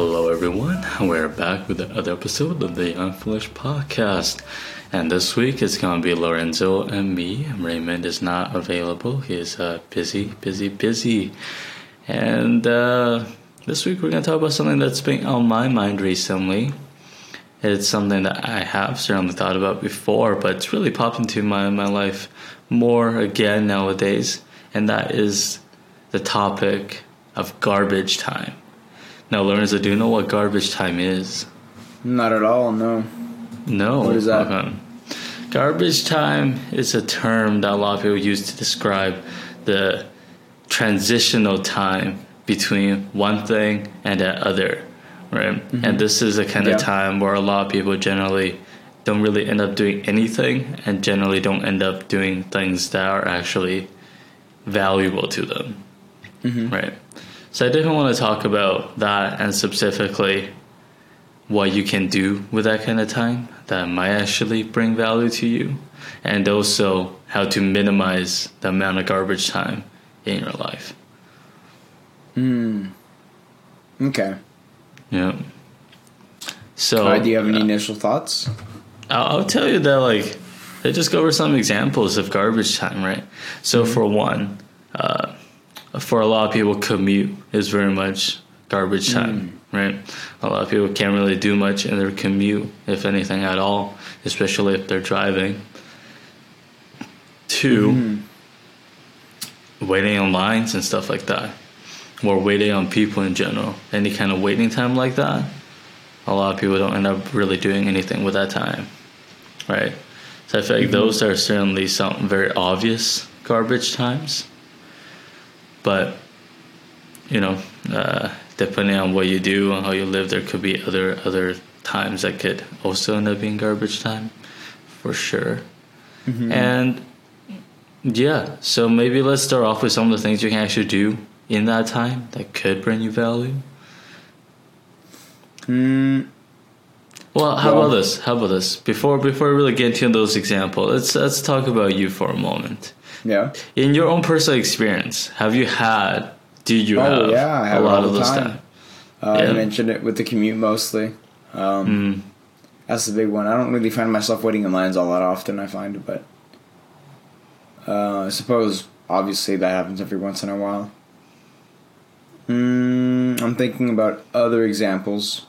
Hello, everyone. We're back with another episode of the Young and Foolish Podcast. And this week it's going to be Lorenzo and me. Raymond is not available. He's uh, busy, busy, busy. And uh, this week we're going to talk about something that's been on my mind recently. It's something that I have certainly thought about before, but it's really popped into my, my life more again nowadays. And that is the topic of garbage time. Now, Lorenzo, do you know what garbage time is? Not at all, no. No. What is that? Okay. Garbage time is a term that a lot of people use to describe the transitional time between one thing and the other, right? Mm-hmm. And this is a kind Yeah. of time where a lot of people generally don't really end up doing anything and generally don't end up doing things that are actually valuable to them, mm-hmm. right? So I definitely want to talk about that and specifically what you can do with that kind of time that might actually bring value to you, and also how to minimize the amount of garbage time in your life. Hmm. Okay. Yeah. So Uh, do you have any initial thoughts? I'll, I'll tell you that like let's just go over some examples of garbage time, right? So for one, uh, for a lot of people, commute is very much garbage mm. time, right? A lot of people can't really do much in their commute, if anything at all, especially if they're driving. 2 mm-hmm. waiting on lines and stuff like that, or waiting on people in general. Any kind of waiting time like that, a lot of people don't end up really doing anything with that time, right? So I feel like mm-hmm. those are certainly some very obvious garbage times, but you know, uh, depending on what you do and how you live, there could be other other times that could also end up being garbage time, for sure. And yeah, so maybe let's start off with some of the things you can actually do in that time that could bring you value. Mm, Well, how Well- about this? How about this? Before before we really get into those examples, let's let's talk about you for a moment. Yeah. In your own personal experience, have you had? Do you Oh, have yeah, I a have it lot of those time. time? Uh, Yeah. I mentioned it with the commute mostly. Um, Mm. That's the big one. I don't really find myself waiting in lines all that often, I find, but uh, I suppose obviously that happens every once in a while. Mm, I'm thinking about other examples.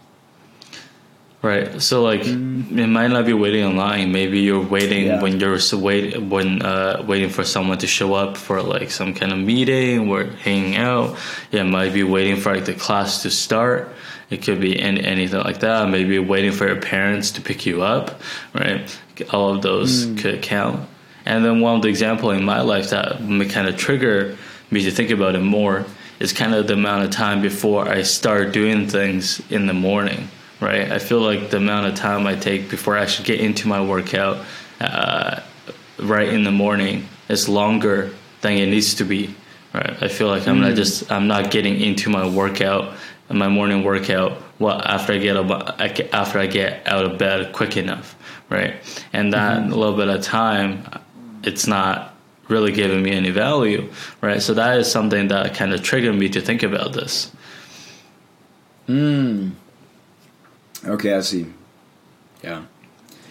Right. So like, it might not be waiting in line. Maybe you're waiting Mm. Yeah. when you're wait when uh, waiting for someone to show up for like some kind of meeting or hanging out. Yeah, it might be waiting for like the class to start. It could be any, anything like that. Maybe waiting for your parents to pick you up. Right. All of those Mm. could count. And then one of the example in my life that may kind of trigger me to think about it more is kind of the amount of time before I start doing things in the morning, right? I feel like the amount of time I take before I actually get into my workout uh, right in the morning is longer than it needs to be, right? I feel like I'm not just I'm not getting into my workout, my morning workout, well after I get up, after I get out of bed quick enough, right? And that little bit of time, it's not really giving me any value, right? So that is something that kind of triggered me to think about this. Mm. Okay, I see. Yeah.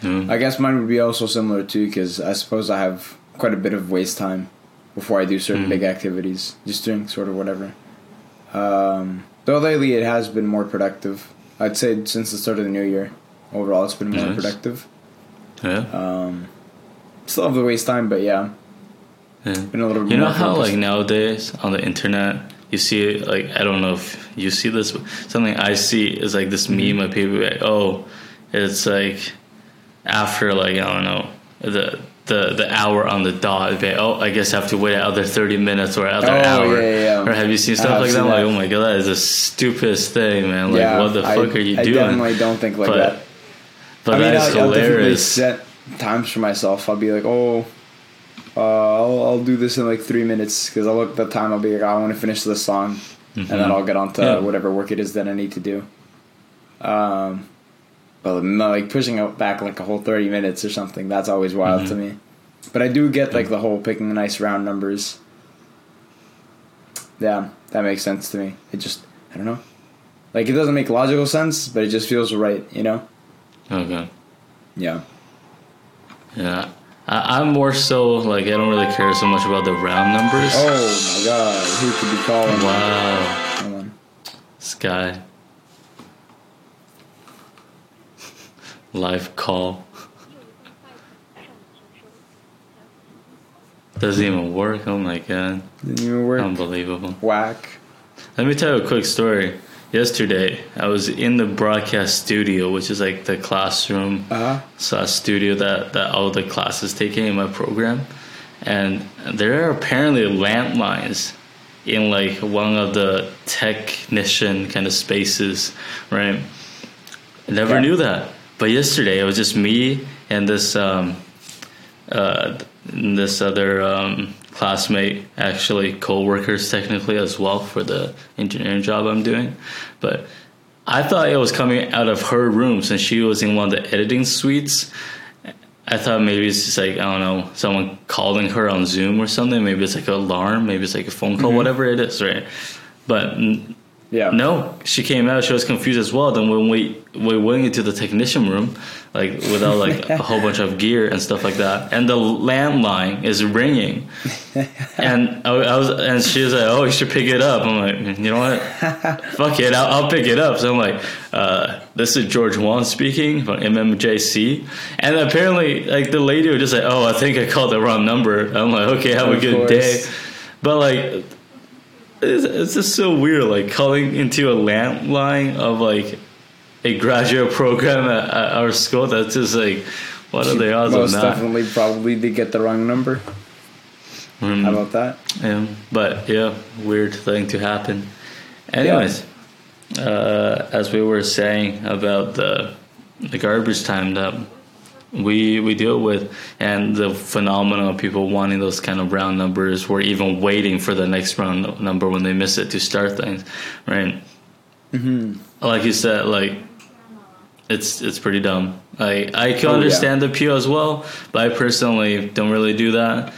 Mm. I guess mine would be also similar too, because I suppose I have quite a bit of waste time before I do certain Mhm. big activities, just doing sort of whatever. Um, though lately it has been more productive. I'd say since the start of the new year, overall it's been more Nice. productive. Yeah. Um, still have the waste time, but yeah, yeah. been a little. You know how focused. like nowadays on the internet you see like I don't know if you see this but something I see is like this Mm-hmm. meme of people like oh it's like after like I don't know the the the hour on the dot oh I guess I have to wait another thirty minutes or another Oh, hour yeah, yeah, yeah. or have you seen I stuff have like that? seen I'm like oh my god that is the stupidest thing man like what the I, fuck are you I doing? I definitely don't think like But- that. But I mean, I'll, I'll definitely set times for myself. I'll be like, oh, uh, I'll, I'll do this in like three minutes because I'll look at the time. I'll be like, I want to finish this song, and then I'll get on to Mm-hmm. Yeah. whatever work it is that I need to do. Um, but like pushing it back like a whole thirty minutes or something. That's always wild to Mm-hmm. me. But I do get like the whole picking nice round numbers. Yeah, that makes sense to me. It just I don't know. Like it doesn't make logical sense, but it just feels right. You know? Okay. Yeah. Yeah. I, I'm more so like I don't really care so much about the round numbers. Oh my god, who could be calling? Wow. Sky. Live call. Doesn't even work. Oh my god. Didn't even work. Unbelievable. Whack. Let me tell you a quick story. Yesterday, I was in the broadcast studio, which is like the classroom Uh huh. slash studio that, that all the classes taking in my program. And there are apparently landlines in like one of the technician kind of spaces, right? I never Yeah. knew that. But yesterday, it was just me and this um, uh, this other um, classmate, actually co-workers technically as well for the engineering job I'm doing. But I thought it was coming out of her room since she was in one of the editing suites. I thought maybe it's just like I don't know, someone calling her on Zoom or something. Maybe it's like an alarm, maybe it's like a phone call, mm-hmm. whatever it is, right? But Yeah. no, she came out. She was confused as well. Then when we we went into the technician room, like without like a whole bunch of gear and stuff like that, and the landline is ringing, and I, I was and she was like, "Oh, you should pick it up." I'm like, "You know what? Fuck it, I'll, I'll pick it up." So I'm like, uh, "This is George Wong speaking from MMJC," and apparently, like the lady was just like, "Oh, I think I called the wrong number." I'm like, "Okay, have a good course. day," but like it's, it's just so weird, like calling into a landline of like a graduate program at, at our school. That's just like, what are the odds Most of that? definitely, probably did get the wrong number. Mm, How about that? yeah, but yeah, weird thing to happen. Anyways, uh, as we were saying about the the garbage time that we we deal with. And the phenomenon of people wanting those kind of round numbers or even waiting for the next round number when they miss it to start things right? Mm-hmm. like you said like it's it's pretty dumb. I i can Oh, yeah. understand the appeal as well but i personally don't really do that.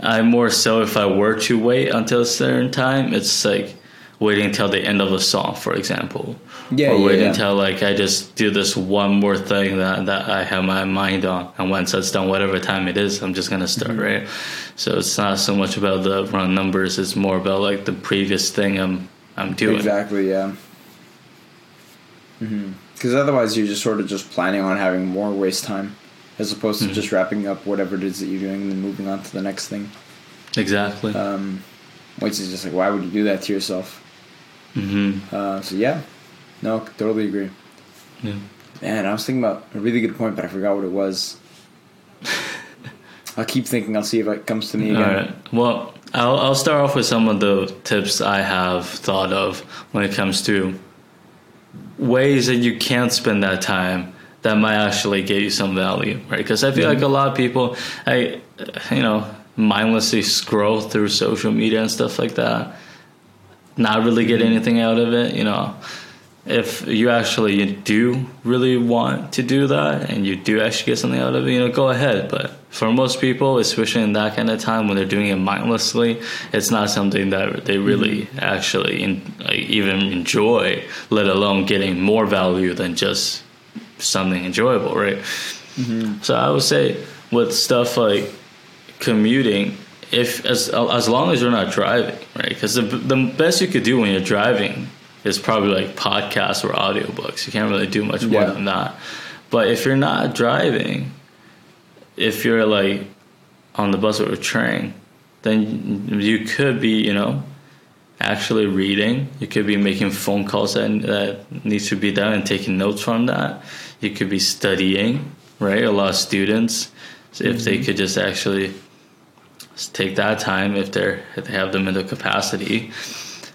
I more so if i were to wait until a certain time it's like waiting until the end of a song for example Yeah, or wait yeah. until like I just do this one more thing that, that I have my mind on, and once that's done, whatever time it is, I'm just gonna start Mm-hmm. right. So it's not so much about the run numbers; it's more about like the previous thing I'm I'm doing. Exactly. Yeah. Because otherwise, you're just sort of just planning on having more waste time, as opposed Mm-hmm. to just wrapping up whatever it is that you're doing and then moving on to the next thing. Exactly. Um, which is just like, why would you do that to yourself? hmm Uh, so yeah, no, totally agree. Yeah. Man, I was thinking about a really good point, but I forgot what it was. I'll keep thinking. I'll see if it comes to me All again. right. Well, I'll I'll start off with some of the tips I have thought of when it comes to ways that you can spend that time that might actually get you some value, right? Because I feel like a lot of people, I, you know, mindlessly scroll through social media and stuff like that, not really get mm-hmm. anything out of it, you know. If you actually do really want to do that and you do actually get something out of it, you know, go ahead. But for most people, especially in that kind of time when they're doing it mindlessly, it's not something that they really mm-hmm. actually in, like, even enjoy, let alone getting more value than just something enjoyable, right? Mm-hmm. So I would say with stuff like commuting, if as as long as you're not driving, right? Because the the best you could do when you're driving is probably like podcasts or audiobooks. You can't really do much more Yeah. than that. But if you're not driving, if you're like on the bus or a train, then you could be, you know, actually reading. You could be making phone calls that, that needs to be done and taking notes from that. You could be studying, right? A lot of students, so if they mm-hmm. could just actually take that time, if they're if they have the mental capacity.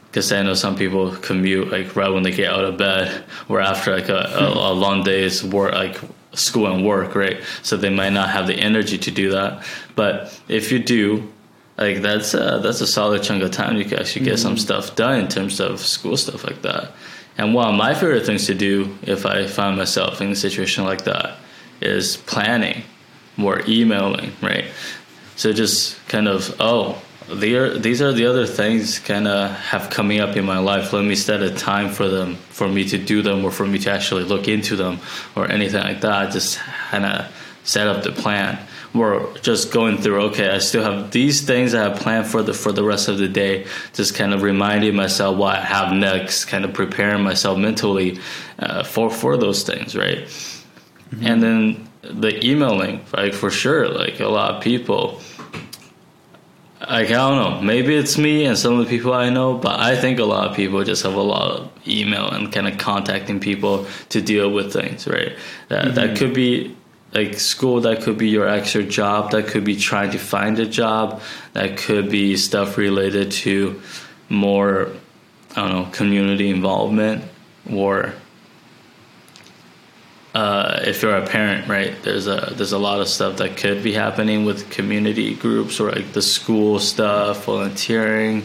Because I know some people commute like right when they get out of bed, or after like a, a, hmm. a long day's work, like school and work, right? So they might not have the energy to do that. But if you do, like that's a, that's a solid chunk of time you can actually get some hmm. stuff done in terms of school stuff like that. And one of my favorite things to do if I find myself in a situation like that is planning, more emailing, right? So just kind of oh are, these are the other things kind of have coming up in my life. Let me set a time for them, for me to do them, or for me to actually look into them, or anything like that. Just kind of set up the plan. We're just going through. Okay, I still have these things I have planned for the for the rest of the day. Just kind of reminding myself what I have next. Kind of preparing myself mentally uh, for for those things, right? Mm-hmm. And then the emailing, like for sure, like a lot of people like I don't know, maybe it's me and some of the people I know, but I think a lot of people just have a lot of email and kind of contacting people to deal with things, right? That mm-hmm. that could be like school, that could be your extra job, that could be trying to find a job, that could be stuff related to more I don't know, community involvement or uh, if you're a parent, right, there's a there's a lot of stuff that could be happening with community groups or like the school stuff, volunteering,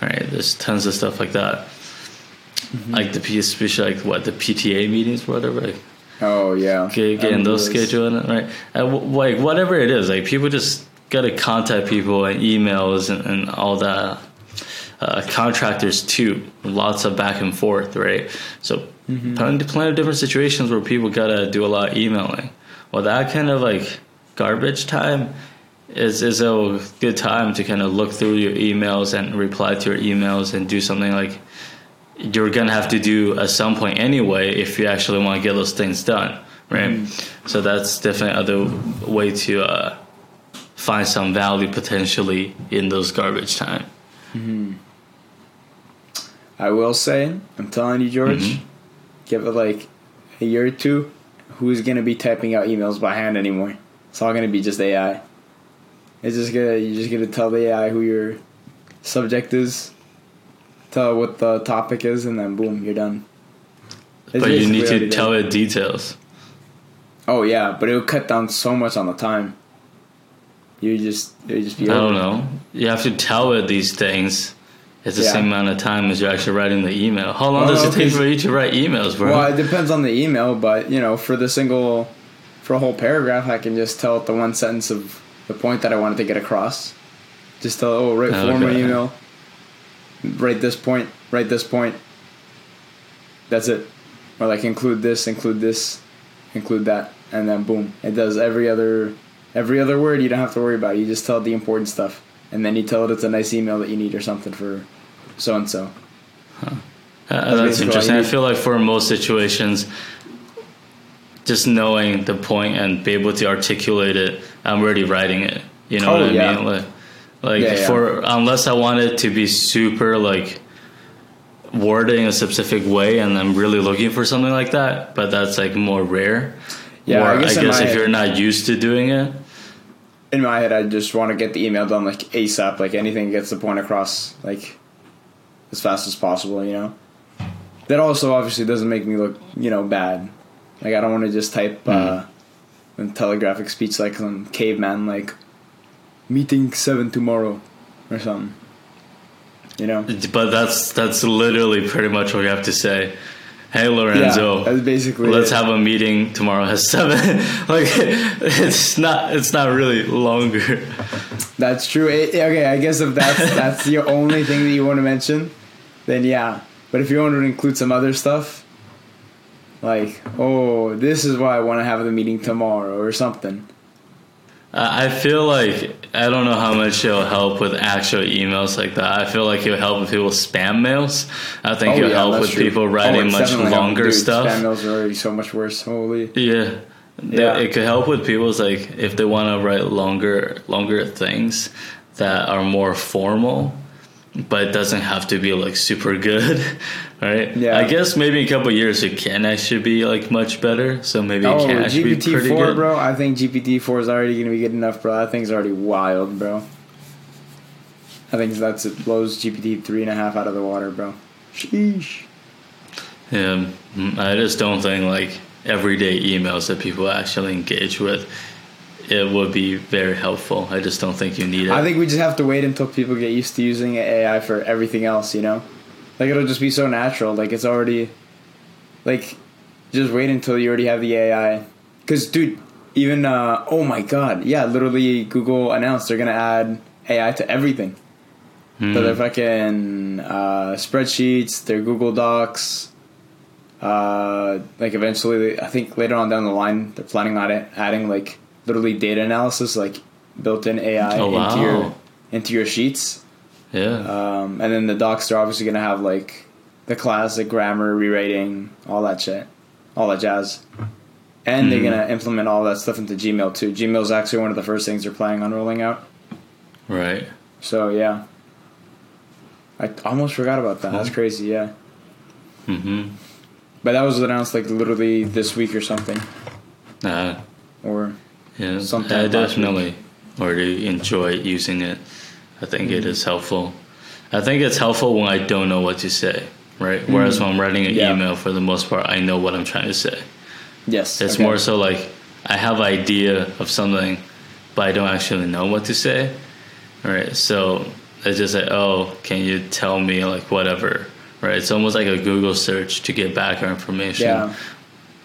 right? There's tons of stuff like that, mm-hmm. like the especially like what the PTA meetings, whatever. Like, oh yeah, get, getting those scheduled, right? And, like whatever it is, like people just gotta contact people and emails and, and all that. Uh, contractors too, lots of back and forth, right? So Mm-hmm. Plenty, plenty of different situations where people gotta do a lot of emailing. Well, that kind of like garbage time is is a good time to kind of look through your emails and reply to your emails and do something like you're gonna have to do at some point anyway if you actually want to get those things done, right? Mm-hmm. So that's definitely other way to uh, find some value potentially in those garbage time. Mm-hmm. I will say, I'm telling you, George. Mm-hmm give it like a year or two, who's gonna be typing out emails by hand anymore? It's all gonna be just AI. It's just gonna you're just gonna tell the AI who your subject is, tell what the topic is, and then boom, you're done. It's but you need to tell it details. Oh yeah, but it would cut down so much on the time. You just you just be. I don't know. You have to tell it these things it's the yeah. same amount of time as you're actually writing the email. How long well, does it take for you to write emails, bro? Well, it depends on the email, but you know, for the single, for a whole paragraph, I can just tell it the one sentence of the point that I wanted to get across. Just tell, oh, write okay. form email. Write this point. Write this point. That's it. Or like include this, include this, include that, and then boom, it does every other every other word. You don't have to worry about. It. You just tell it the important stuff and then you tell it it's a nice email that you need or something for so and so. That's interesting. I feel like for most situations, just knowing the point and be able to articulate it, I'm already writing it. You know oh, what I yeah. mean? Like, like yeah, for yeah. unless I want it to be super like wording a specific way, and I'm really looking for something like that, but that's like more rare. Yeah, or I guess, I guess if you're not used to doing it, in my head, I just want to get the email done like ASAP, like anything gets the point across like as fast as possible. You know. That also obviously doesn't make me look you know bad. Like I don't want to just type uh, in telegraphic speech like some caveman like meeting seven tomorrow or something. You know. But that's that's literally pretty much what you have to say hey Lorenzo, yeah, that's basically let's it. have a meeting tomorrow at seven. like it's not it's not really longer. That's true. It, okay, I guess if that's that's the only thing that you want to mention, then yeah. But if you want to include some other stuff, like oh, this is why I want to have the meeting tomorrow or something, uh, I feel like I don't know how much it'll help with actual emails like that. I feel like it'll help with people spam mails. I think oh, it'll yeah, help with true. people oh, writing oh, much longer dude, stuff. Spam mails are already so much worse. Holy. Yeah. Yeah. It could help with people's like if they want to write longer longer things that are more formal but it doesn't have to be like super good, right? Yeah. I guess maybe in a couple years it can actually be like much better. So maybe oh, it can actually GPT be pretty 4, good. bro. I think GPT four is already gonna be good enough, bro. That thing's already wild, bro. I think that's it blows GPT three and a half out of the water, bro. Sheesh. Yeah, I just don't think like everyday emails that people actually engage with it would be very helpful. I just don't think you need it. I think we just have to wait until people get used to using AI for everything else, you know? Like it'll just be so natural. Like it's already like just wait until you already have the AI. Cuz dude, even uh oh my god, yeah, literally Google announced they're going to add AI to everything. Mm. But they're fucking uh, spreadsheets, they're Google Docs. Uh, like eventually, I think later on down the line, they're planning on it, adding like literally data analysis, like built-in AI Oh, into your into your sheets. Yeah. Um, and then the docs are obviously gonna have like the classic grammar, rewriting, all that shit, all that jazz. And they're Mhm. gonna implement all that stuff into Gmail too. Gmail is actually one of the first things they're planning on rolling out. right. So yeah, I almost forgot about that. That's crazy. Yeah, Mm-hmm. but that was announced like literally this week or something. Uh, Or yeah. Sometime I definitely already enjoy using it. I think it mm-hmm. is helpful. I think it's helpful when I don't know what to say, right? Whereas mm-hmm. when I'm writing an Yeah. email, for the most part, I know what I'm trying to say. yes, It's okay. more so like I have idea of something, but I don't actually know what to say. Right. So it's just like, oh, can you tell me like whatever? Right. It's almost like a Google search to get background information. Yeah.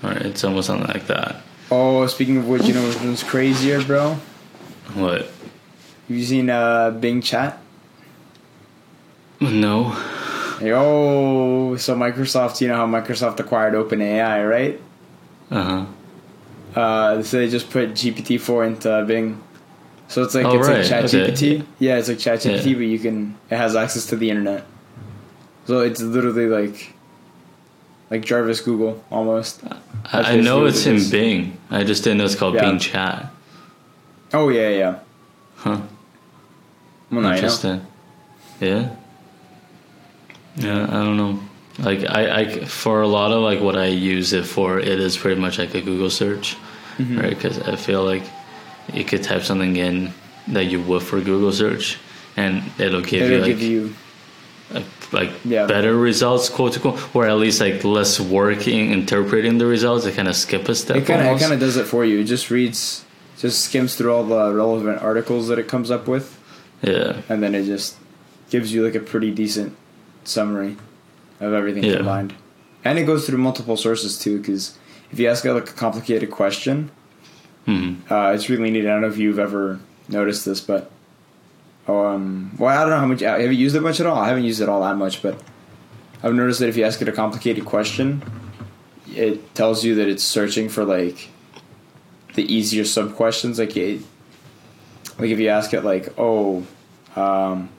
Right. It's almost something like that. Oh, speaking of which, you know what's crazier, bro? What? You seen uh, Bing Chat? No. Yo, so Microsoft, you know how Microsoft acquired OpenAI, right? Uh huh. Uh, so they just put GPT four into Bing. So it's like Oh, it's right, like okay. ChatGPT. Yeah, it's like ChatGPT, Yeah. but you can it has access to the internet. So it's literally like like Jarvis Google almost. That's I, know it's it in. Bing. I just didn't know it's called Yeah. Bing Chat. Oh yeah, yeah. Huh. Well, now you know. Interesting. Yeah. Yeah, I don't know. Like I, I, for a lot of like what I use it for, it is pretty much like a Google search, Mm-hmm. right? Because I feel like you could type something in that you would for Google search, and it'll give It'll you like give you like Yeah. better results, quote unquote, or at least like less work in interpreting the results. It kind of skip a step. it kind of it kind of does it for you. It just reads, just skims through all the relevant articles that it comes up with, yeah. and then it just gives you like a pretty decent summary of everything Yeah. combined. And it goes through multiple sources too, because if you ask it like a complicated question, hmm uh, it's really neat. I don't know if you've ever noticed this, but um, well, I don't know how much have you used it much at all. I haven't used it all that much, but I've noticed that if you ask it a complicated question, it tells you that it's searching for like the easier sub questions. Like it, like if you ask it like, oh, um,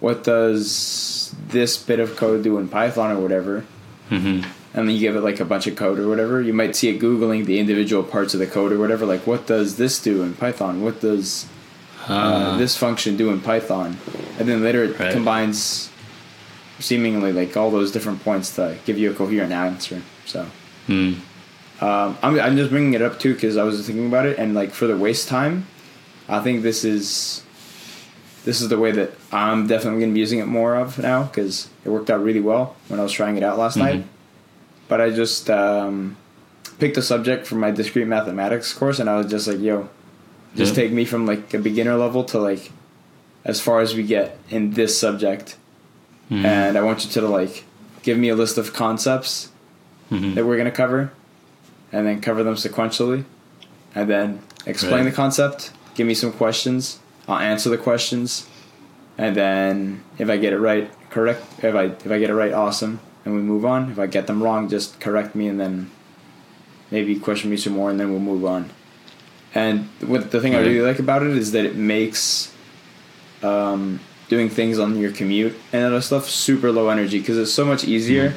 what does this bit of code do in Python or whatever, hmm and then you give it like a bunch of code or whatever, you might see it googling the individual parts of the code or whatever. Like, what does this do in Python? What does uh, this function do in Python? And then later it Right. combines seemingly like all those different points to give you a coherent answer. So hmm um, I'm I'm just bringing it up too because I was thinking about it and like for the waste time, I think this is this is the way that I'm definitely going to be using it more of now because it worked out really well when I was trying it out last Mhm. night. But I just um, picked a subject for my discrete mathematics course and I was just like, yo, just Yeah. take me from like a beginner level to like as far as we get in this subject Mhm. and I want you to like give me a list of concepts Mhm. that we're going to cover and then cover them sequentially and then explain Right. the concept give me some questions. I'll answer the questions. And then if i get it right correct if i if i get it right awesome. And we move on. If i get them wrong just correct me and then maybe question me some more and then we'll move on. And what the thing i really like about it is that it makes um, doing things on your commute and other stuff super low energy because it's so much easier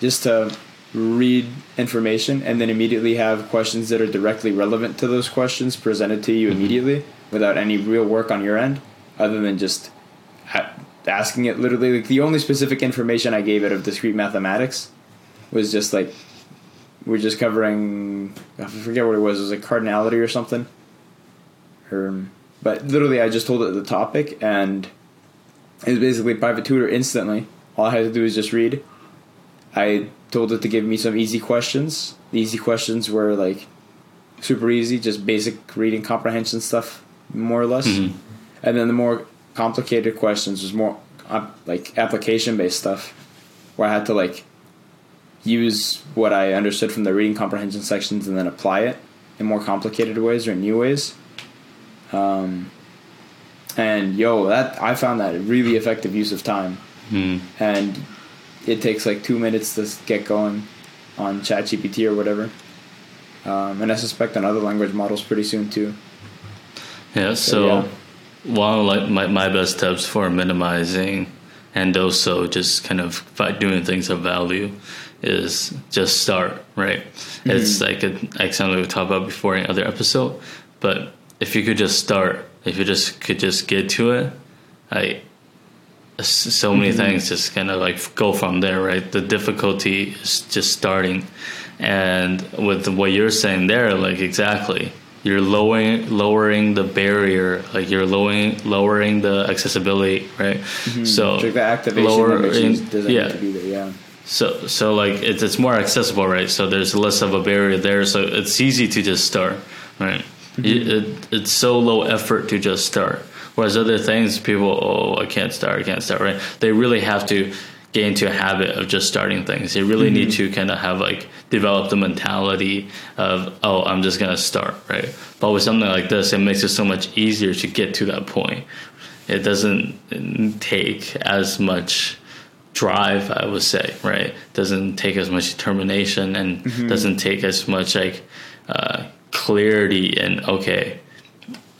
just to read information and then immediately have questions that are directly relevant to those questions presented to you mm-hmm. immediately without any real work on your end other than just ha- asking it literally. Like the only specific information i gave it of discrete mathematics was just like we're just covering i forget what it was it was like cardinality or something. Or but literally i just told it the topic and it was basically private tutor instantly. All i had to do was just read. I told it to give me some easy questions. The easy questions were like super easy, just basic reading comprehension stuff, more or less. Mhm. And then the more complicated questions was more uh, like application based stuff, where I had to like use what I understood from the reading comprehension sections and then apply it in more complicated ways or new ways. Um, And yo, that I found that a really effective use of time. Mm. And it takes like two minutes to get going on ChatGPT or whatever. Um, and I suspect on other language models pretty soon too. Yeah. So, yeah. one of like my, my best tips for minimizing and also just kind of by doing things of value is just start right. It's like a, like something we talked about before in other episode, but if you could just start, if you just could just get to it, I so many mm-hmm. things just kind of like go from there, right? The difficulty is just starting, and with what you're saying there, like exactly, you're lowering lowering the barrier, like you're lowering lowering the accessibility, right? Mm-hmm. So like the activation lowering- yeah. need to be there. Yeah. so so like it's it's more accessible, right? So there's less of a barrier there, so it's easy to just start, right? Mm-hmm. It, it, it's so low effort to just start. Whereas other things, people, oh, I can't start, I can't start, right? They really have to get into a habit of just starting things. They really need to kind of have like develop the mentality of, oh, I'm just gonna start, right? But with something like this, it makes it so much easier to get to that point. It doesn't take as much drive i would say right doesn't take as much determination and doesn't take as much like uh, clarity and okay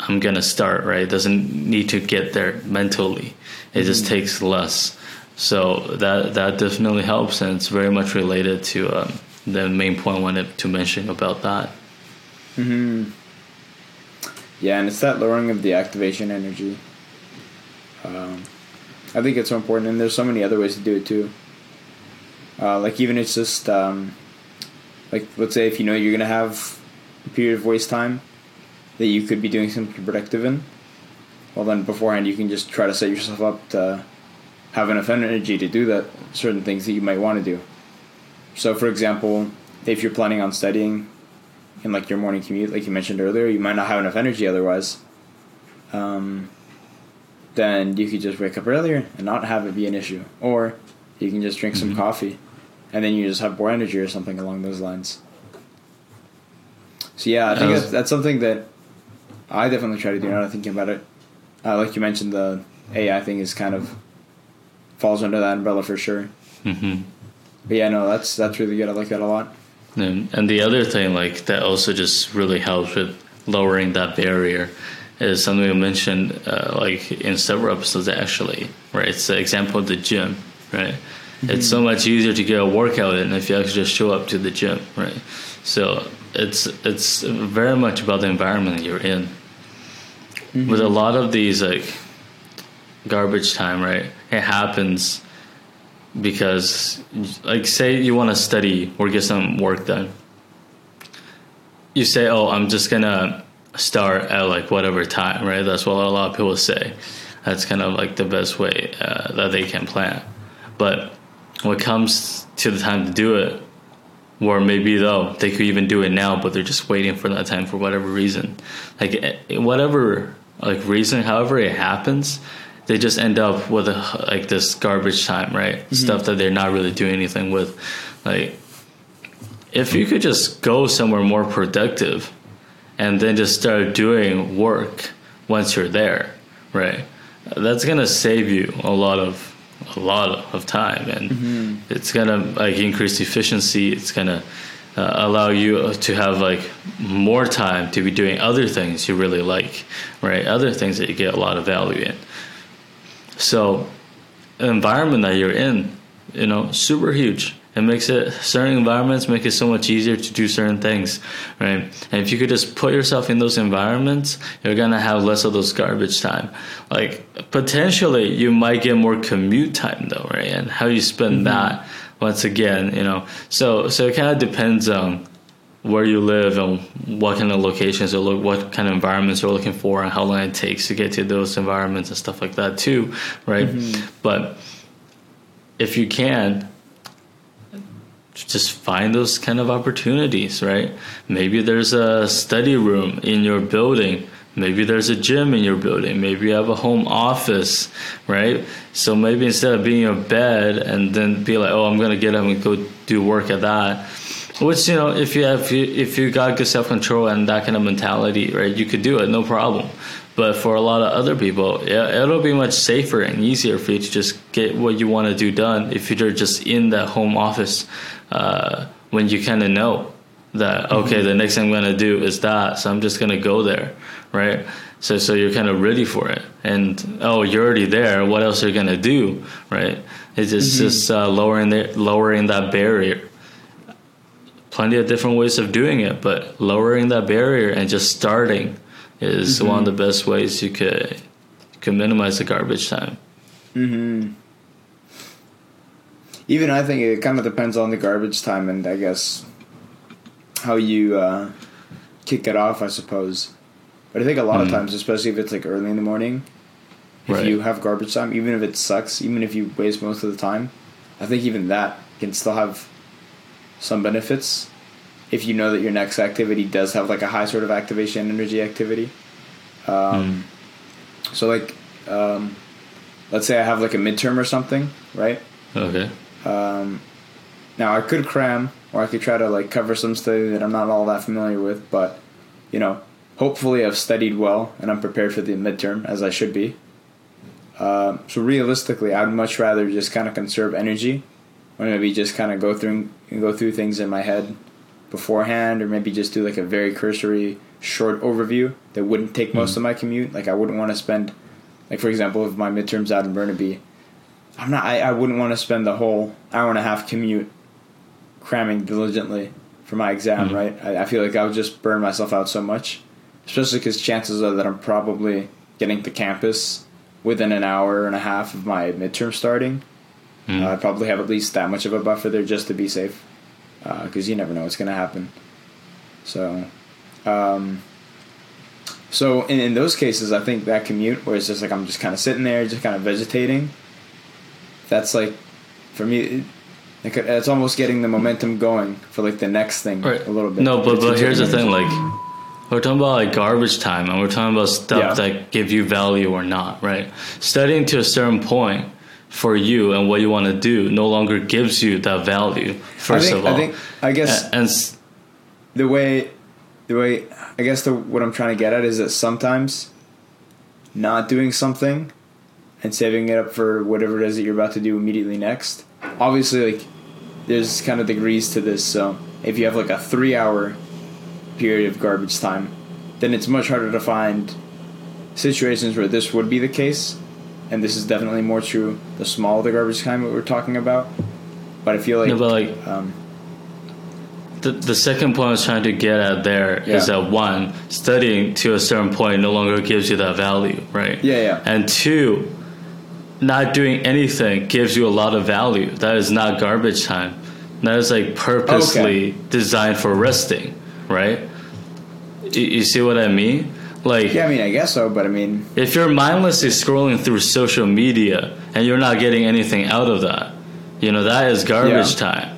i'm gonna start right doesn't need to get there mentally it just takes less so that that definitely helps and it's very much related to um, the main point i wanted to mention about that Hmm. Yeah, and it's that lowering of the activation energy. Um, I think it's so important, and there's so many other ways to do it too. Uh, like even it's just um, like let's say if you know you're gonna have a period of waste time that you could be doing something productive in, well then beforehand you can just try to set yourself up to have enough energy to do that certain things that you might want to do. So for example, if you're planning on studying in like your morning commute, like you mentioned earlier, you might not have enough energy otherwise. Um, then you could just wake up earlier and not have it be an issue, or you can just drink some coffee, and then you just have more energy or something along those lines. So yeah, I think that's, that's something that I definitely try to do now. thinking about it. Uh, like you mentioned, the AI thing is kind of falls under that umbrella for sure. hmm But yeah, no, that's that's really good. I like that a lot. And, and the other thing, like that, also just really helps with lowering that barrier, is something we mentioned, uh, like in several episodes actually. Right, it's the example of the gym. Right, it's so much easier to get a workout in if you actually just show up to the gym. Right, so it's it's very much about the environment you're in. With a lot of these like garbage time, right? It happens because like say you want to study or get some work done. You say oh i'm just gonna start at like whatever time right? That's what a lot of people say. That's kind of like the best way uh, that they can plan. But when it comes to the time to do it or maybe though they could even do it now but they're just waiting for that time for whatever reason. Like eh, whatever like reason however it happens they just end up with a, like this garbage time right? Mm-hmm. Stuff that they're not really doing anything with. Like if you could just go somewhere more productive and then just start doing work once you're there right? That's gonna save you a lot of a lot of time and mm-hmm. it's gonna like increase efficiency. It's gonna uh, allow you to have like more time to be doing other things you really like right? Other things that you get a lot of value in. So the environment that you're in you know super huge. It makes it certain environments make it so much easier to do certain things right? And if you could just put yourself in those environments you're gonna have less of those garbage time. Like potentially you might get more commute time though right? And how you spend that once again you know. So so it kind of depends on where you live and what kind of locations or look, what kind of environments you're looking for and how long it takes to get to those environments and stuff like that too right? Mm-hmm. But if you can just find those kind of opportunities right? Maybe there's a study room in your building maybe there's a gym in your building. Maybe you have a home office right? So maybe instead of being in your bed and then be like oh i'm gonna get up and go do work at that which you know if you have if you got good self-control and that kind of mentality right you could do it no problem. But for a lot of other people, yeah, it'll be much safer and easier for you to just get what you want to do done if you're just in that home office uh, when you kind of know that okay, mm-hmm. the next thing I'm gonna do is that, so I'm just gonna go there, right? So so you're kind of ready for it, and oh, you're already there. What else are you gonna do, right? It's just mm-hmm. just uh, lowering the, lowering that barrier. Plenty of different ways of doing it, but lowering that barrier and just starting is mm-hmm. one of the best ways you could you could minimize the garbage time. Hmm. Even I think it kind of depends on the garbage time, and I guess how you uh, kick it off, I suppose. But I think a lot mm. of hmm. times, especially if it's like early in the morning, if right. you have garbage time, even if it sucks, even if you waste most of the time, I think even that can still have some benefits if you know that your next activity does have like a high sort of activation energy activity. Um, mm. So like, um, let's say I have like a midterm or something, right? Okay. Um, now I could cram, or I could try to like cover some study that I'm not all that familiar with, but you know, hopefully I've studied well and I'm prepared for the midterm as I should be. Uh, so realistically, I'd much rather just kind of conserve energy, or maybe just kind of go through go through things in my head beforehand, or maybe just do like a very cursory short overview that wouldn't take most mm. of my commute. Like I wouldn't want to spend, like for example, if my midterms out in Burnaby, I'm not. I, I wouldn't want to spend the whole hour and a half commute cramming diligently for my exam. Mm. Right. I, I feel like I would just burn myself out so much, especially because chances are that I'm probably getting to campus within an hour and a half of my midterm starting. Mm. Uh, I probably have at least that much of a buffer there just to be safe, because uh, you never know what's going to happen. So, um, so in, in those cases, I think that commute where it's just like I'm just kind of sitting there, just kind of vegetating. That's like, for me, it, it's almost getting the momentum going for like the next thing right. a little bit. No, but but here's the thing, like we're talking about like garbage time and we're talking about stuff yeah. that give you value or not, right? Studying to a certain point for you and what you want to do no longer gives you that value. First think, of all, I think I guess and, and the way the way I guess the what I'm trying to get at is that sometimes not doing something and saving it up for whatever it is that you're about to do immediately next. Obviously, like there's kind of degrees to this. So if you have like a three hour period of garbage time, then it's much harder to find situations where this would be the case. And this is definitely more true the smaller the garbage time that we're talking about. But I feel like, no, but like um, the, the second point I was trying to get at there yeah. is that one, studying to a certain point no longer gives you that value, right? Yeah, yeah. And two, not doing anything gives you a lot of value. That is not garbage time. That is like purposely okay. designed for resting, right? You see what I mean? Like, yeah, I mean, I guess so, but I mean, if you're mindlessly scrolling through social media and you're not getting anything out of that, you know, that is garbage yeah. time.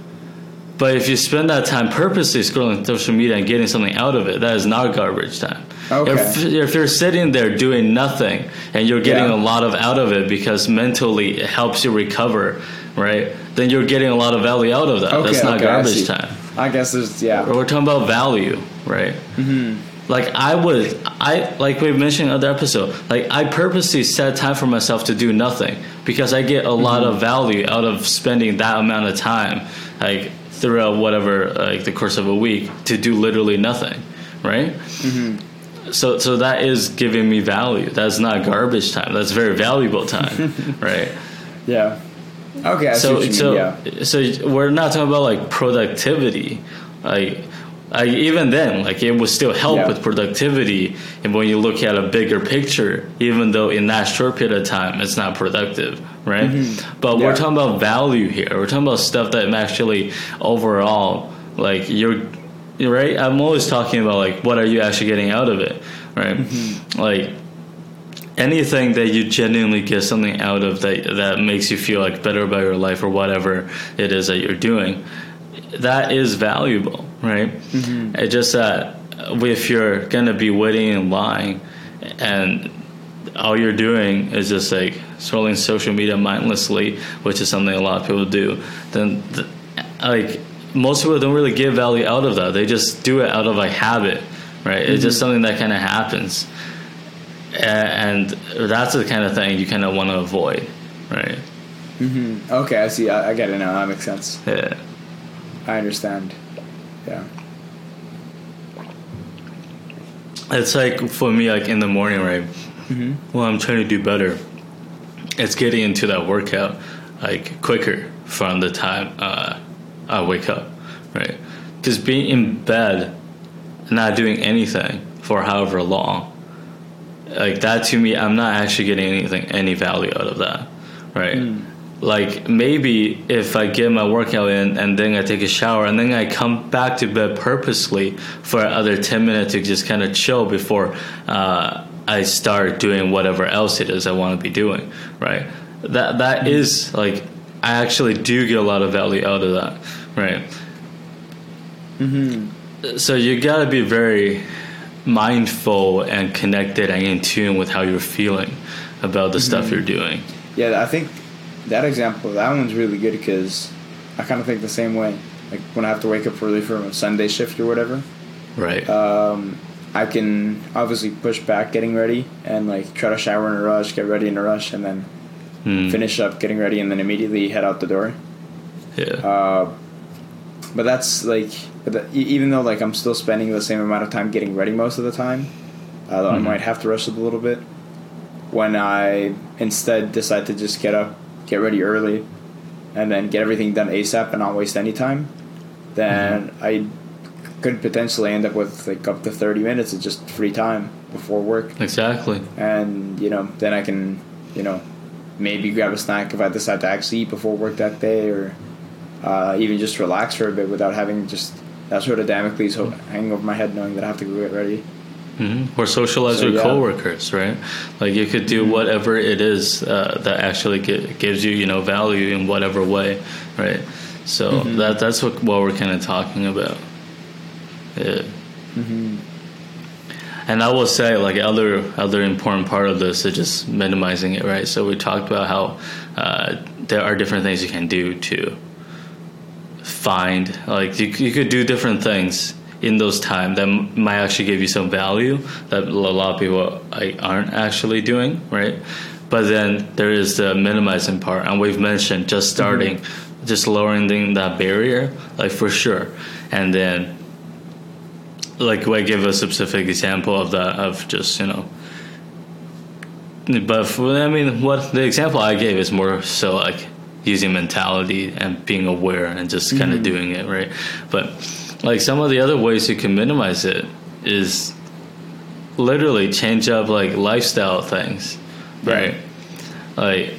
But if you spend that time purposely scrolling social media and getting something out of it, that is not garbage time. Okay. If, if you're sitting there doing nothing and you're getting yeah. a lot of out of it because mentally it helps you recover, right? Then you're getting a lot of value out of that. Okay, That's not okay, garbage time. I guess there's yeah. We're talking about value, right? Mm-hmm. Like I would, I like we mentioned in other episode. Like I purposely set time for myself to do nothing because I get a mm-hmm. lot of value out of spending that amount of time, like throughout whatever like the course of a week to do literally nothing, right? Mm-hmm. So so that is giving me value. That's not garbage time. That's very valuable time, right? Yeah. Okay. so so yeah. so we're not talking about like productivity, like. Like even then, like it would still help yeah. with productivity, and when you look at a bigger picture, even though in that short period of time it's not productive, right? Mm-hmm. But yeah. we're talking about value here. We're talking about stuff that actually overall, like you're, right. I'm always talking about like what are you actually getting out of it, right? Mm-hmm. Like anything that you genuinely get something out of that that makes you feel like better about your life or whatever it is that you're doing that is valuable right mm-hmm. it's just that if you're gonna be waiting and lying and all you're doing is just like scrolling social media mindlessly which is something a lot of people do then like most people don't really get value out of that they just do it out of like habit right mm-hmm. it's just mm-hmm. something that kind of happens and that's the kind of thing you kind of want to avoid, right? Mm-hmm. Okay, I see. I, I get it now. That makes sense. Yeah. I understand. Yeah. It's like for me, like in the morning, right? Mm-hmm. Well, I'm trying to do better. It's getting into that workout like quicker from the time uh, I wake up, right? Because being in bed, not doing anything for however long, like that to me, I'm not actually getting anything, any value out of that, right? Mm. Like maybe if I get my workout in and then I take a shower and then I come back to bed purposely for another 10 minutes to just kind of chill before uh, I start doing whatever else it is I want to be doing, right? That that is like I actually do get a lot of value out of that, right? Mm-hmm. So you got to be very mindful and connected and in tune with how you're feeling about the stuff you're doing. Yeah, I think that example, that one's really good because I kind of think the same way. Like when I have to wake up early for a Sunday shift or whatever, Right. um, I can obviously push back getting ready and like try to shower in a rush, get ready in a rush, and then Mm, finish up getting ready and then immediately head out the door. yeah. Uh, but that's like, but the, even though like I'm still spending the same amount of time getting ready most of the time, although I Mhm. might have to rush it a little bit. When I instead decide to just get up, get ready early, and then get everything done ASAP and not waste any time, then I could potentially end up with like up to thirty minutes of just free time before work, exactly. and you know then I can you know maybe grab a snack if I decide to actually eat before work that day, or uh, even just relax for a bit without having just that sort of Damocles hanging over my head, knowing that I have to go get ready. hmm Or socialize So, with yeah. coworkers, right? Like you could do whatever it is uh, that actually gi- gives you, you know, value in whatever way, right? So Mhm. that that's what what we're kind of talking about. Yeah. Mm-hmm. And I will say, like other other important part of this is just minimizing it, right? So we talked about how uh, there are different things you can do to find, like you, you could do different things in those time that might actually give you some value that a lot of people aren't actually doing, right? But then there is the minimizing part, and we've mentioned just mm-hmm. starting, just lowering that barrier, like for sure, and then like I give a specific example of that of just you know but for, I mean what the example I gave is more so like using mentality and being aware and just kind of doing it right? But like some of the other ways you can minimize it is literally change up like lifestyle things right? Like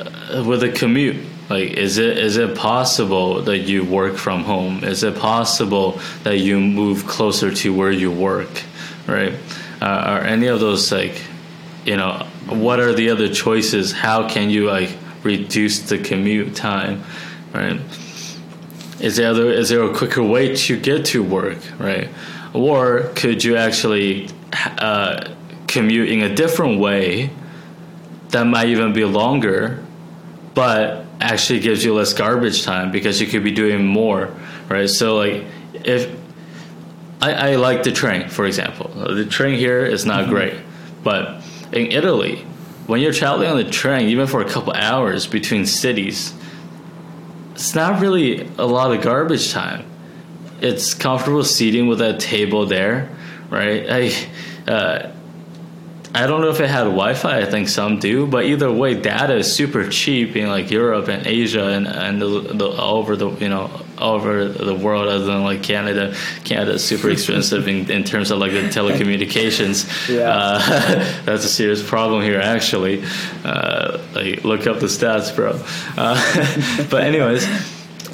uh, with a commute like is it is it possible that you work from home? Is it possible that you move closer to where you work right? Uh, are any of those like you know what are the other choices? How can you like reduce the commute time right? Is there other, is there a quicker way to get to work right? Or could you actually uh, commute in a different way that might even be longer but actually gives you less garbage time because you could be doing more right? So like if I, I like the train for example. The train here is not great but in italy when you're traveling on the train even for a couple hours between cities it's not really a lot of garbage time. It's comfortable seating with a table there right? I, uh, I don't know if it had Wi-Fi. I think some do, but either way, data is super cheap in like Europe and Asia and and the, the, all over the you know all over the world, other than like Canada. Canada is super expensive in, in terms of like the telecommunications. Yeah. Uh, that's a serious problem here, actually. Uh, like look up the stats, bro. Uh, but anyways.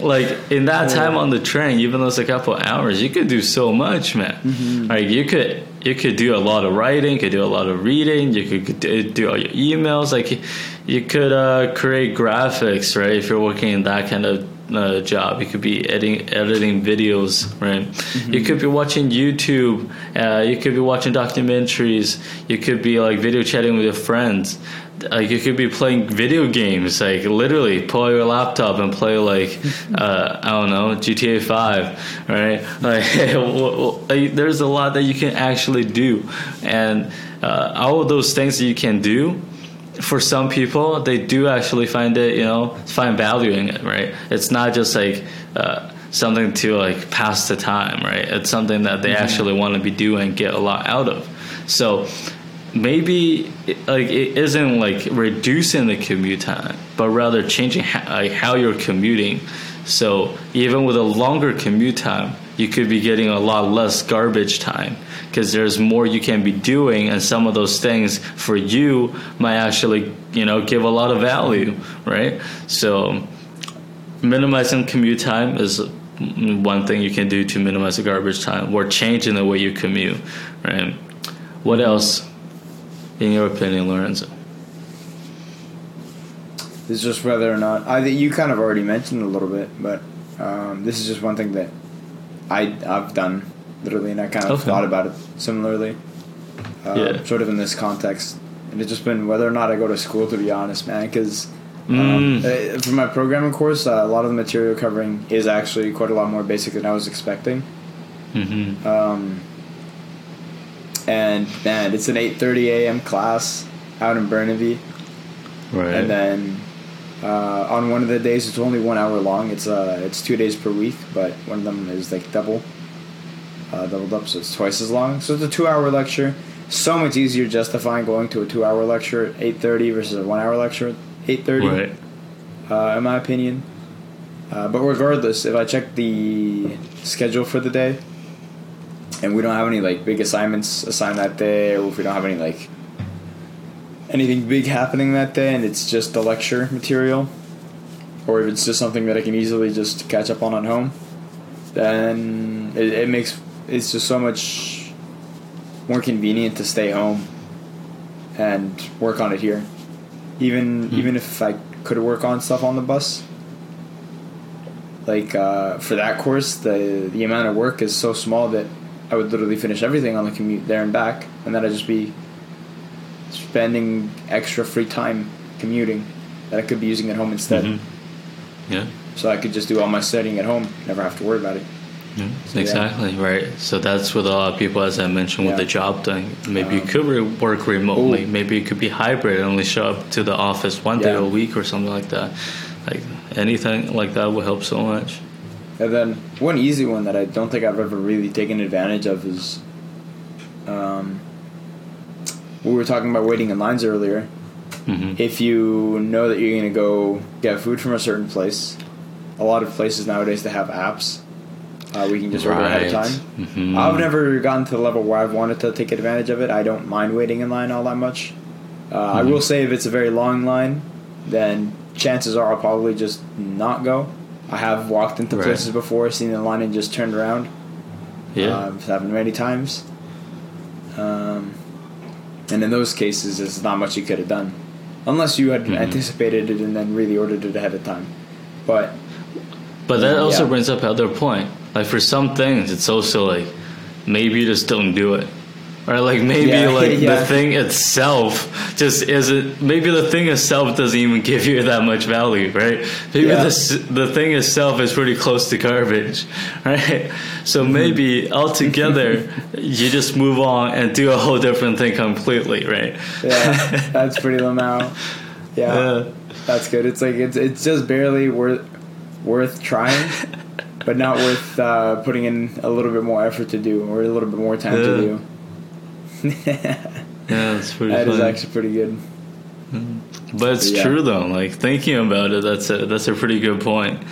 Like in that time on the train, even though it's a couple hours, you could do so much, man. Like you could you could do a lot of writing, you could do a lot of reading, you could do, all your emails. Like you could uh, create graphics, right? If you're working in that kind of uh, job, you could be editing editing videos, right? You could be watching YouTube. Uh, you could be watching documentaries. You could be like video chatting with your friends. Like you could be playing video games like literally pull your laptop and play like uh, i don't know gta 5 right? Like, like there's a lot that you can actually do. And uh, all of those things that you can do for some people they do actually find it you know find value in it right? It's not just like uh, something to like pass the time right? It's something that they mm-hmm. actually want to be doing get a lot out of. So maybe like it isn't like reducing the commute time, but rather changing how, like, how you're commuting. So even with a longer commute time, you could be getting a lot less garbage time because there's more you can be doing, and some of those things for you might actually you know give a lot of value, right? So minimizing commute time is one thing you can do to minimize the garbage time, or changing the way you commute, right? What else? In your opinion, Lorenzo? This is just whether or not I think you kind of already mentioned a little bit, but um, this is just one thing that I I've done literally, and I kind of okay. thought about it similarly, uh, yeah. sort of in this context, and it's just been whether or not I go to school. To be honest, man, because. Um, mm. Um, for my programming course, uh, a lot of the material covering is actually quite a lot more basic than I was expecting. Mm-hmm. Um, and man, it's an 8:30 a.m. class out in Burnaby. Right. And then uh, on one of the days, it's only one hour long. It's uh, it's two days per week, but one of them is like double, uh, doubled up, so it's twice as long. So it's a two-hour lecture. So much easier justifying going to a two-hour lecture at 8:30 versus a one-hour lecture at 8:30. Right. Uh, in my opinion. Uh, but regardless, if I check the schedule for the day, and we don't have any like big assignments assigned that day, or if we don't have any like anything big happening that day, and it's just the lecture material, or if it's just something that I can easily just catch up on at home, then it, it makes it's just so much more convenient to stay home and work on it here. Even mm-hmm. even if I could work on stuff on the bus, like uh, for that course, the the amount of work is so small that I would literally finish everything on the commute there and back, and then I'd just be spending extra free time commuting that I could be using at home instead. Mm-hmm. Yeah. So I could just do all my studying at home, never have to worry about it. Yeah, so, exactly yeah. right. So that's with a lot of people, as I mentioned, with yeah. the job thing. Maybe um, you could re- work remotely. Ooh. Maybe it could be hybrid and only show up to the office one day a week or something like that. Like anything like that would help so much. And then one easy one that I don't think I've ever really taken advantage of is, um, we were talking about waiting in lines earlier. Mm-hmm. If you know that you're going to go get food from a certain place, a lot of places nowadays they have apps. Uh, we can just right. order ahead of time. Mm-hmm. I've never gotten to the level where I've wanted to take advantage of it. I don't mind waiting in line all that much. Uh, mm-hmm. I will say if it's a very long line, then chances are I'll probably just not go. I have walked into right. places before, seen the line and just turned around. Yeah, uh, it's happened many times. Um, and in those cases, there's not much you could have done, unless you had mm-hmm. anticipated it and then really ordered it ahead of time. But but that also yeah. brings up another point. Like for some things, it's also like maybe you just don't do it or like maybe yeah, like yeah. the thing itself just isn't maybe the thing itself doesn't even give you that much value right? Maybe yeah. the, the thing itself is pretty close to garbage right? So mm-hmm. maybe altogether you just move on and do a whole different thing completely right? Yeah that's pretty low yeah, yeah. that's good. It's like it's it's just barely worth worth trying but not worth uh, putting in a little bit more effort to do or a little bit more time to do yeah, that's pretty. That funny. is actually pretty good. Mm-hmm. But it's yeah. true though. Like thinking about it, that's a that's a pretty good point.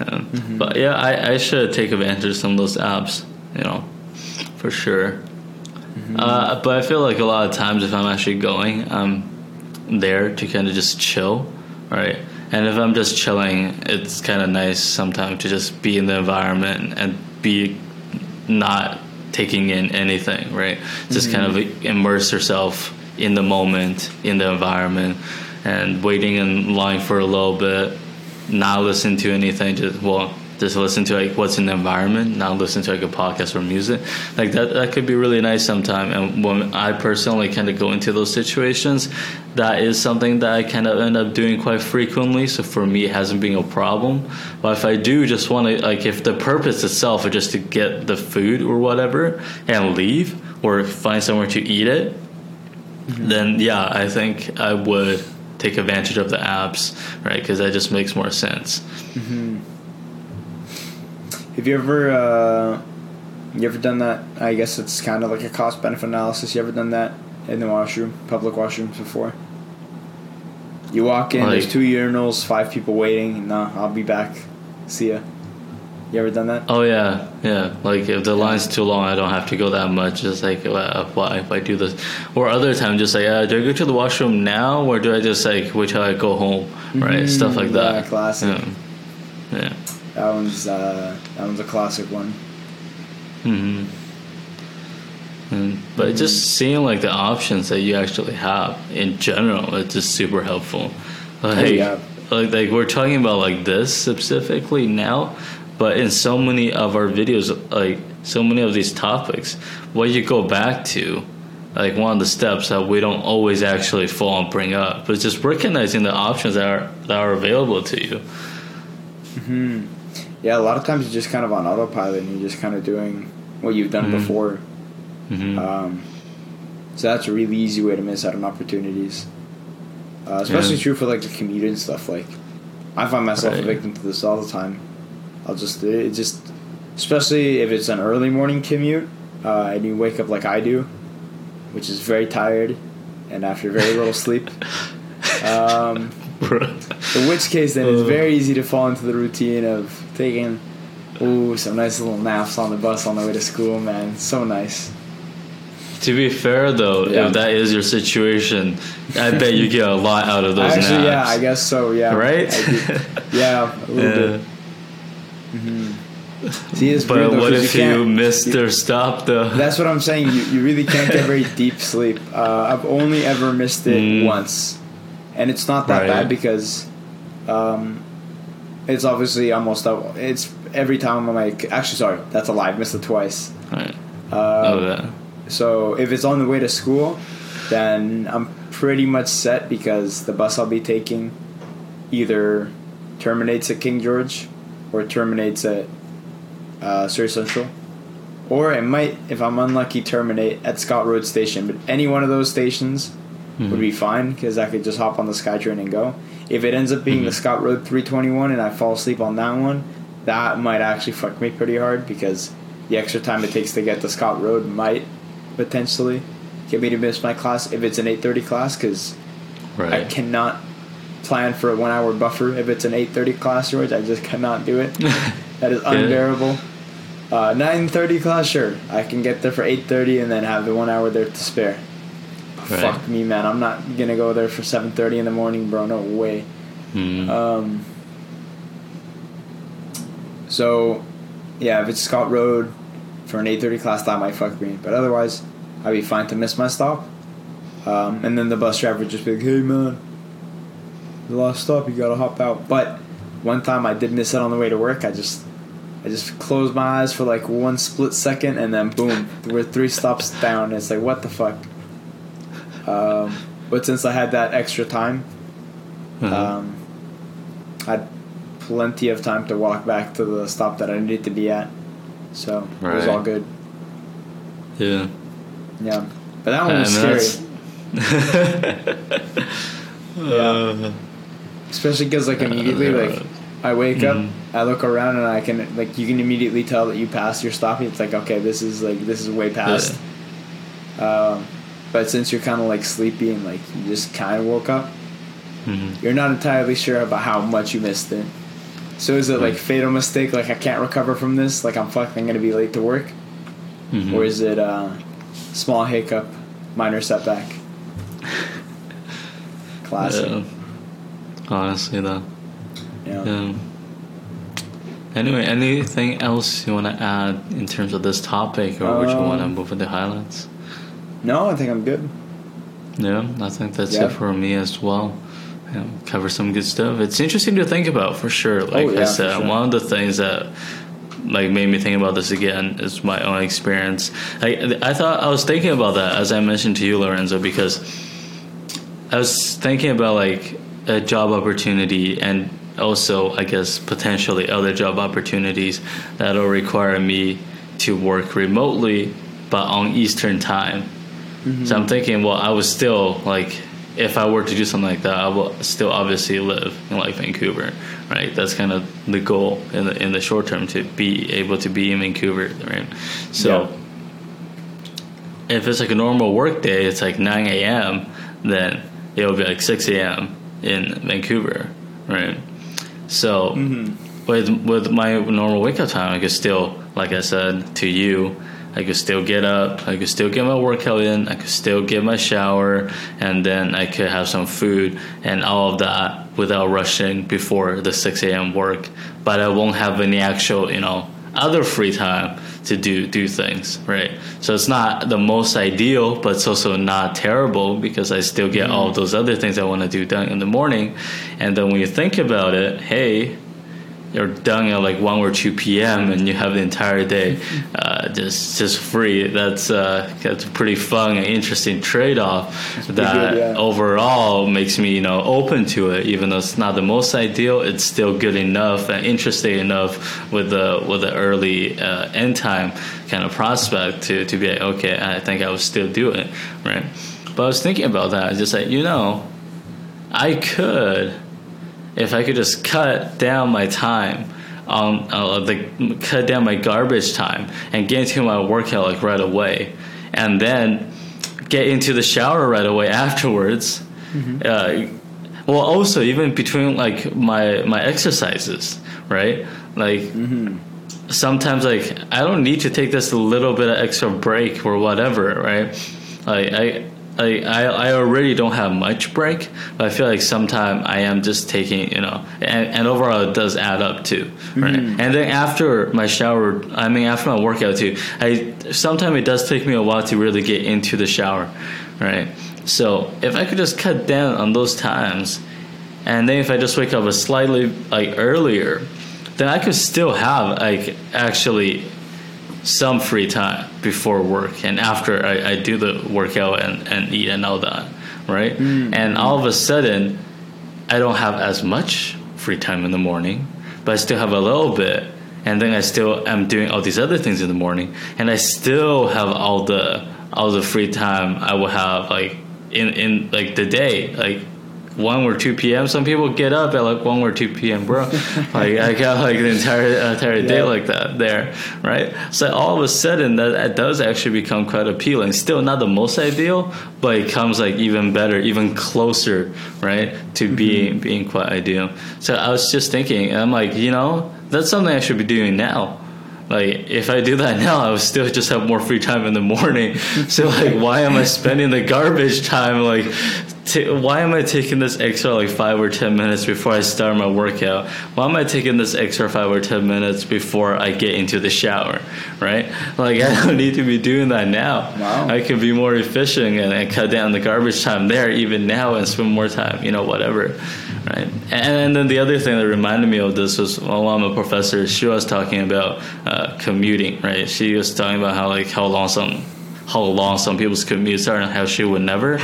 Um, mm-hmm. But yeah, I, I should take advantage of some of those apps. You know, for sure. Mm-hmm. Uh, but I feel like a lot of times if I'm actually going, I'm there to kind of just chill, right? And if I'm just chilling, it's kind of nice sometimes to just be in the environment and be not taking in anything, right? Just mm-hmm. kind of mm-hmm. immerse yourself in the moment, in the environment, and waiting in line for a little bit, not listen to anything. Just well, just listen to like what's in the environment, not listen to like a podcast or music. Like that that could be really nice sometime. And when I personally kind of go into those situations, that is something that I kind of end up doing quite frequently. So for me, it hasn't been a problem. But if I do just want to like if the purpose itself is just to get the food or whatever and leave or find somewhere to eat it, mm-hmm. then yeah, I think I would take advantage of the apps, right? Because that just makes more sense. Mm-hmm. Have you ever uh, you ever done that? I guess it's kind of like a cost benefit analysis. You ever done that in the washroom, public washrooms before? You walk in, like, there's two urinals, five people waiting. No, I'll be back. See ya. You ever done that? Oh yeah, yeah. Like if the line's too long, I don't have to go that much. Just like uh, why if I do this, or other times just like uh, do I go to the washroom now, or do I just like wait till I go home, right? Mm, Stuff like that. Yeah, classic. Yeah. yeah. That one's uh, that one's a classic one. Hmm. but mm-hmm. just seeing like the options that you actually have in general, it's just super helpful. Like, oh, yeah. like like we're talking about like this specifically now, but in so many of our videos, like so many of these topics, what you go back to, like one of the steps that we don't always actually fall and bring up, but just recognizing the options that are that are available to you. Hmm. Yeah, a lot of times you're just kind of on autopilot and you're just kind of doing what you've done mm-hmm. before. Mm-hmm. Um, so that's a really easy way to miss out on opportunities. Uh, especially yeah. true for like the commute and stuff. Like, I find myself right. a victim to this all the time. I'll just it just especially if it's an early morning commute uh, and you wake up like I do, which is very tired and after very little sleep. Um, in which case, then it's very easy to fall into the routine of taking ooh some nice little naps on the bus on the way to school. Man, so nice. To be fair, though, yeah. if that is your situation, I bet you get a lot out of those Actually, naps. yeah, I guess so. Yeah, right. yeah, a little yeah. bit. Mm-hmm. See, it's but what if you, you missed their stop though? That's what I'm saying. You, you really can't get very deep sleep. Uh, I've only ever missed it mm. once, and it's not that right. bad because um, it's obviously almost it's every time I'm like actually sorry that's a lie. I missed it twice. Right. Uh, oh yeah. So if it's on the way to school, then I'm pretty much set because the bus I'll be taking either terminates at King George or terminates at uh, Surrey Central. Or it might, if I'm unlucky, terminate at Scott Road Station. But any one of those stations mm-hmm. would be fine because I could just hop on the SkyTrain and go. If it ends up being mm-hmm. the Scott Road 321 and I fall asleep on that one, that might actually fuck me pretty hard because the extra time it takes to get to Scott Road might potentially get me to miss my class if it's an 8:30 class because right. I cannot plan for a one hour buffer if it's an 8.30 class george i just cannot do it that is unbearable uh, 9.30 class sure i can get there for 8.30 and then have the one hour there to spare right. fuck me man i'm not gonna go there for 7.30 in the morning bro no way mm. um, so yeah if it's scott road for an 8.30 class that might fuck me but otherwise i'd be fine to miss my stop um, and then the bus driver would just be like hey man the last stop, you gotta hop out. But one time I did miss it on the way to work. I just I just closed my eyes for like one split second, and then boom, we're three stops down. It's like what the fuck. Um, but since I had that extra time, mm-hmm. um, I had plenty of time to walk back to the stop that I needed to be at. So right. it was all good. Yeah. Yeah, but that one was scary. yeah. Uh, especially because like immediately like I wake mm-hmm. up, I look around, and I can like you can immediately tell that you passed your stop. It's like okay, this is like this is way past. Yeah. Um, but since you're kind of like sleepy and like you just kind of woke up, mm-hmm. you're not entirely sure about how much you missed it. So is it like fatal mistake? Like I can't recover from this. Like I'm fucking gonna be late to work, mm-hmm. or is it uh, small hiccup, minor setback? Classic. Yeah honestly though. Yeah. yeah. Anyway, anything else you want to add in terms of this topic, or um, would you want to um, move into highlights? No, I think I'm good. Yeah, I think that's yeah. it for me as well. you know, cover some good stuff. It's interesting to think about for sure. Oh, like Oh, yeah, I said, sure. one of the things that like made me think about this again is my own experience. I I thought I was thinking about that as I mentioned to you, Lorenzo, because I was thinking about like a job opportunity and also I guess potentially other job opportunities that'll require me to work remotely but on Eastern time. So I'm thinking, well, I would still like if I were to do something like that, I will still obviously live in like Vancouver, right? That's kind of the goal in the in the short term to be able to be in Vancouver, right? So Yeah. if it's like a normal work day, it's like 9 a.m., then it'll be like 6 a.m. in Vancouver, right? So mm-hmm. with with my normal wake up time, I could still, like I said to you, I could still get up, I could still get my workout in, I could still get my shower, and then I could have some food and all of that without rushing before the 6 a.m. work. But I won't have any actual, you know, other free time to do do things, right? So it's not the most ideal, but it's also not terrible because I still get all of those other things I want to do done in the morning. And then when you think about it, hey, you're done at like 1 or 2 p.m. and you have the entire day uh, just just free. That's uh, that's a pretty fun and interesting trade-off that good, yeah. overall makes me you know open to it. Even though it's not the most ideal, it's still good enough and interesting enough with the with the early uh, end time kind of prospect to to be like, okay, I think I would still do it, right? But I was thinking about that, I just like you know, I could if I could just cut down my time on uh, the cut down my garbage time and get into my workout like right away, and then get into the shower right away afterwards. Uh, well, also even between like my my exercises, right? Like sometimes like I don't need to take this little bit of extra break or whatever, right? Like I. I, I I already don't have much break, but I feel like sometimes I am just taking, you know, and, and overall it does add up too, right? Mm. And then after my shower, I mean after my workout too, I sometimes it does take me a while to really get into the shower, right? So if I could just cut down on those times, and then if I just wake up a slightly like earlier, then I could still have like actually some free time before work and after I, I do the workout and, and eat and all that, right? Mm. And all of a sudden, I don't have as much free time in the morning, but I still have a little bit. And then I still am doing all these other things in the morning, and I still have all the all the free time I will have like in in like the day, like one or two p.m. Some people get up at like one or two p.m. Bro, like I got like the entire entire day like that there, right? So all of a sudden that, that does actually become quite appealing. Still not the most ideal, but it comes like even better, even closer, right, to mm-hmm. being being quite ideal. So I was just thinking, I'm like, you know, that's something I should be doing now. Like if I do that now, I would still just have more free time in the morning. So like, why am I spending the garbage time? Like, t- why am I taking this extra like five or ten minutes before I start my workout? Why am I taking this extra five or ten minutes before I get into the shower? Right? Like I don't need to be doing that now. Wow. I can be more efficient and, and cut down the garbage time there even now and spend more time. You know, whatever. Right. And, then the other thing that reminded me of this was I'm a professor, she was talking about uh, commuting. Right. She was talking about how like how long some how long some people's commutes are and how she would never.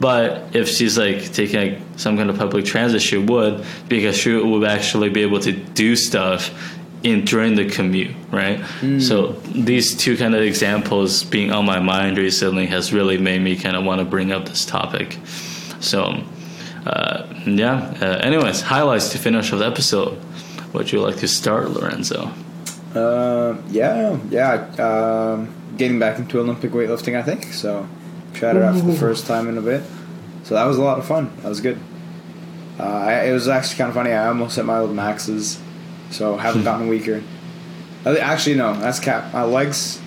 But if she's like taking like, some kind of public transit, she would because she would actually be able to do stuff in during the commute, right? So these two kind of examples being on my mind recently has really made me kind of want to bring up this topic. So uh, yeah. Uh, anyways, highlights to finish off the episode. Would you like to start, Lorenzo? Uh, yeah, yeah. Um, getting back into Olympic weightlifting, I think. So, tried it out for the first time in a bit. So that was a lot of fun. That was good. Uh, I, it was actually kind of funny. I almost hit my old maxes, so haven't gotten weaker. Actually, no, that's cap. My legs,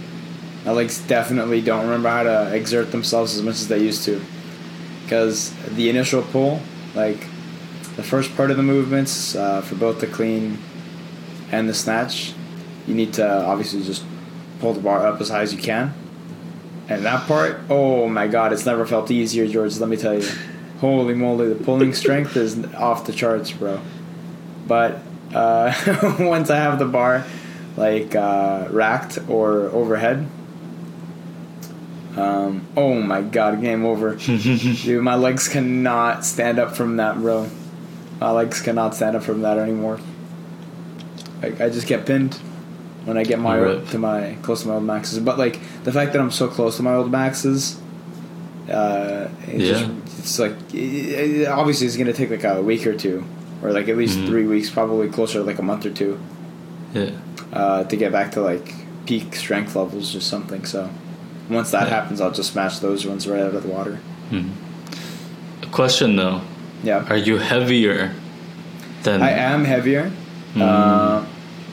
my legs definitely don't remember how to exert themselves as much as they used to. Because the initial pull, like the first part of the movements uh, for both the clean and the snatch, you need to obviously just pull the bar up as high as you can. And that part, oh my god, it's never felt easier, George. Let me tell you. Holy moly, the pulling strength is off the charts, bro. But uh, once I have the bar like uh, racked or overhead, um, oh my god, game over. Dude, my legs cannot stand up from that, bro. My legs cannot stand up from that anymore. Like I just get pinned when I get my Rip. to my close to my old maxes. But like the fact that I'm so close to my old maxes, uh, it Yeah. just, it's like it, it- obviously it's gonna take like a week or two, or like at least Mhm. three weeks, probably closer to like a month or two, Yeah. uh, to get back to like peak strength levels or something. So once that Yeah. happens, I'll just smash those ones right out of the water. Mhm. A question though: Yeah, Are you heavier than? I am heavier. Mm. Uh,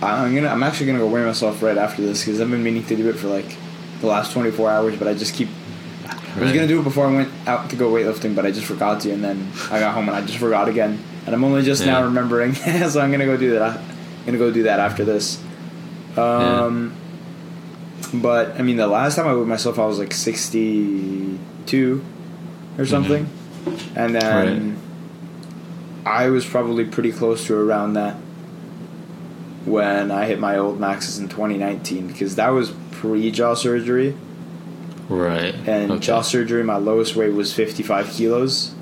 I'm gonna. I'm actually gonna go weigh myself right after this because I've been meaning to do it for like the last 24 hours, but I just keep. I was gonna do it before I went out to go weightlifting, but I just forgot to, and then I got home and I just forgot again, and I'm only just now remembering, so I'm gonna go do that. I'm gonna go do that after this. Um, but I mean, the last time I weighed myself, I was like 62 or something, and then I was probably pretty close to around that when I hit my old maxes in 2019 because that was pre jaw surgery. Right. And okay. jaw surgery, my lowest weight was 55 kilos.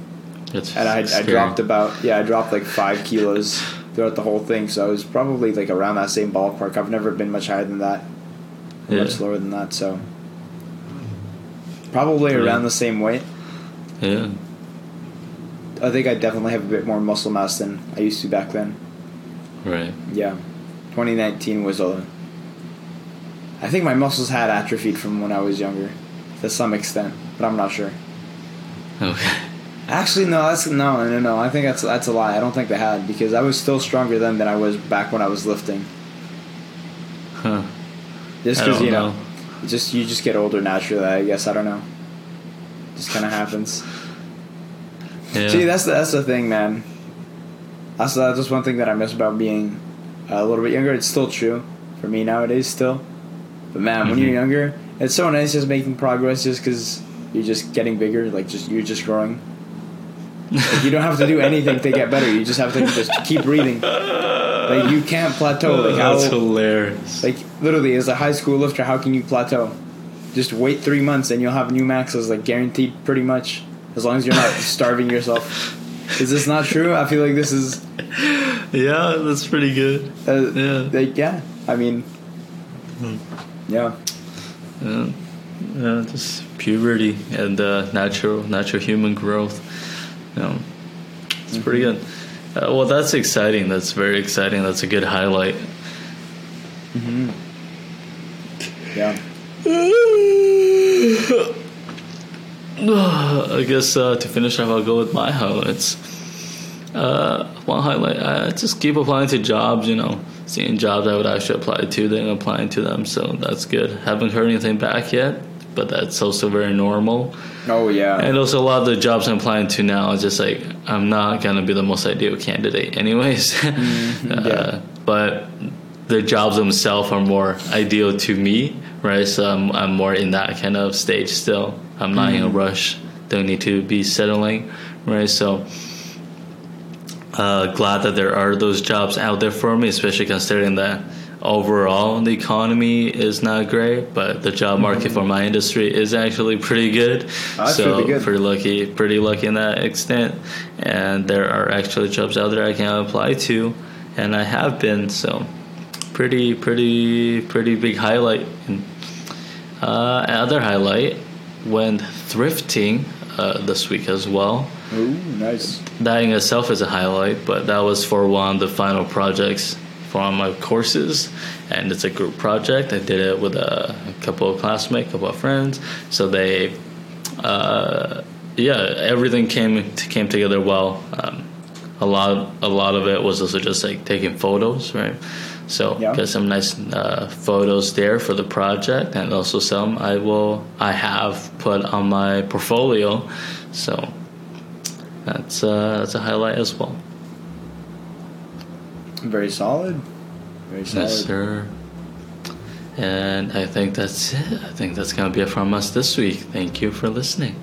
It's And I, I dropped about, yeah, I dropped like five kilos throughout the whole thing. So I was probably like around that same ballpark. I've never been much higher than that, Yeah. much lower than that. So probably Yeah. around the same weight. Yeah. I think I definitely have a bit more muscle mass than I used to back then. Right. Yeah, 2019 was a. I think my muscles had atrophied from when I was younger, to some extent, but I'm not sure. Okay. Actually, no, that's no, no, no. I think that's that's a lie. I don't think they had because I was still stronger then than I was back when I was lifting. Huh. Just because you know, know. just you just get older naturally. I guess I don't know. Just kind of happens. Yeah. See, that's the, that's the thing, man. That's that's just one thing that I miss about being a little bit younger. It's still true for me nowadays, still. But man, when you're Mhm. younger, it's so nice just making progress, just because you're just getting bigger. Like just you're just growing. Like, you don't have to do anything to get better. You just have to just keep breathing. Like you can't plateau. Like how That's hilarious. like literally as a high school lifter, how can you plateau? Just wait three months and you'll have new maxes, like guaranteed, pretty much. As long as you're not starving yourself. Is this not true? I feel like this is, yeah, that's pretty good. uh, Yeah. like yeah. I mean, yeah, Yeah, yeah just puberty and uh, natural natural human growth. You know, it's pretty good. Uh, well, that's exciting. That's very exciting. That's a good highlight. yeah. I guess uh, to finish off, I'll go with my highlights. Uh, one highlight: I just keep applying to jobs. You know, seeing jobs I would actually apply to, then applying to them. So that's good. Haven't heard anything back yet, but that's also very normal. Oh yeah. And also, a lot of the jobs I'm applying to now is just like I'm not gonna be the most ideal candidate, anyways. yeah. uh, but the jobs themselves are more ideal to me, right? So I'm, I'm more in that kind of stage still. I'm not in a rush. Don't need to be settling, right? So. Uh, glad that there are those jobs out there for me, especially considering that overall the economy is not great, but the job market for my industry is actually pretty good. That's so good. pretty lucky, pretty lucky in that extent. And there are actually jobs out there I can apply to, and I have been. So pretty, pretty, pretty big highlight. And, uh, another highlight went thrifting uh, this week as well Ooh, nice. that in itself is a highlight, but that was for one of the final projects for one of my courses, and it's a group project. I did it with a, a couple of classmates, a couple of friends. So they, uh, yeah, everything came came together well. Um, a lot, a lot of it was also just like taking photos, right? So Yeah. got some nice uh, photos there for the project, and also some I will I have put on my portfolio. So that's uh, that's a highlight as well. Very solid. Very solid. Yes, sir. And I think that's it. I think that's gonna be it from us this week. Thank you for listening.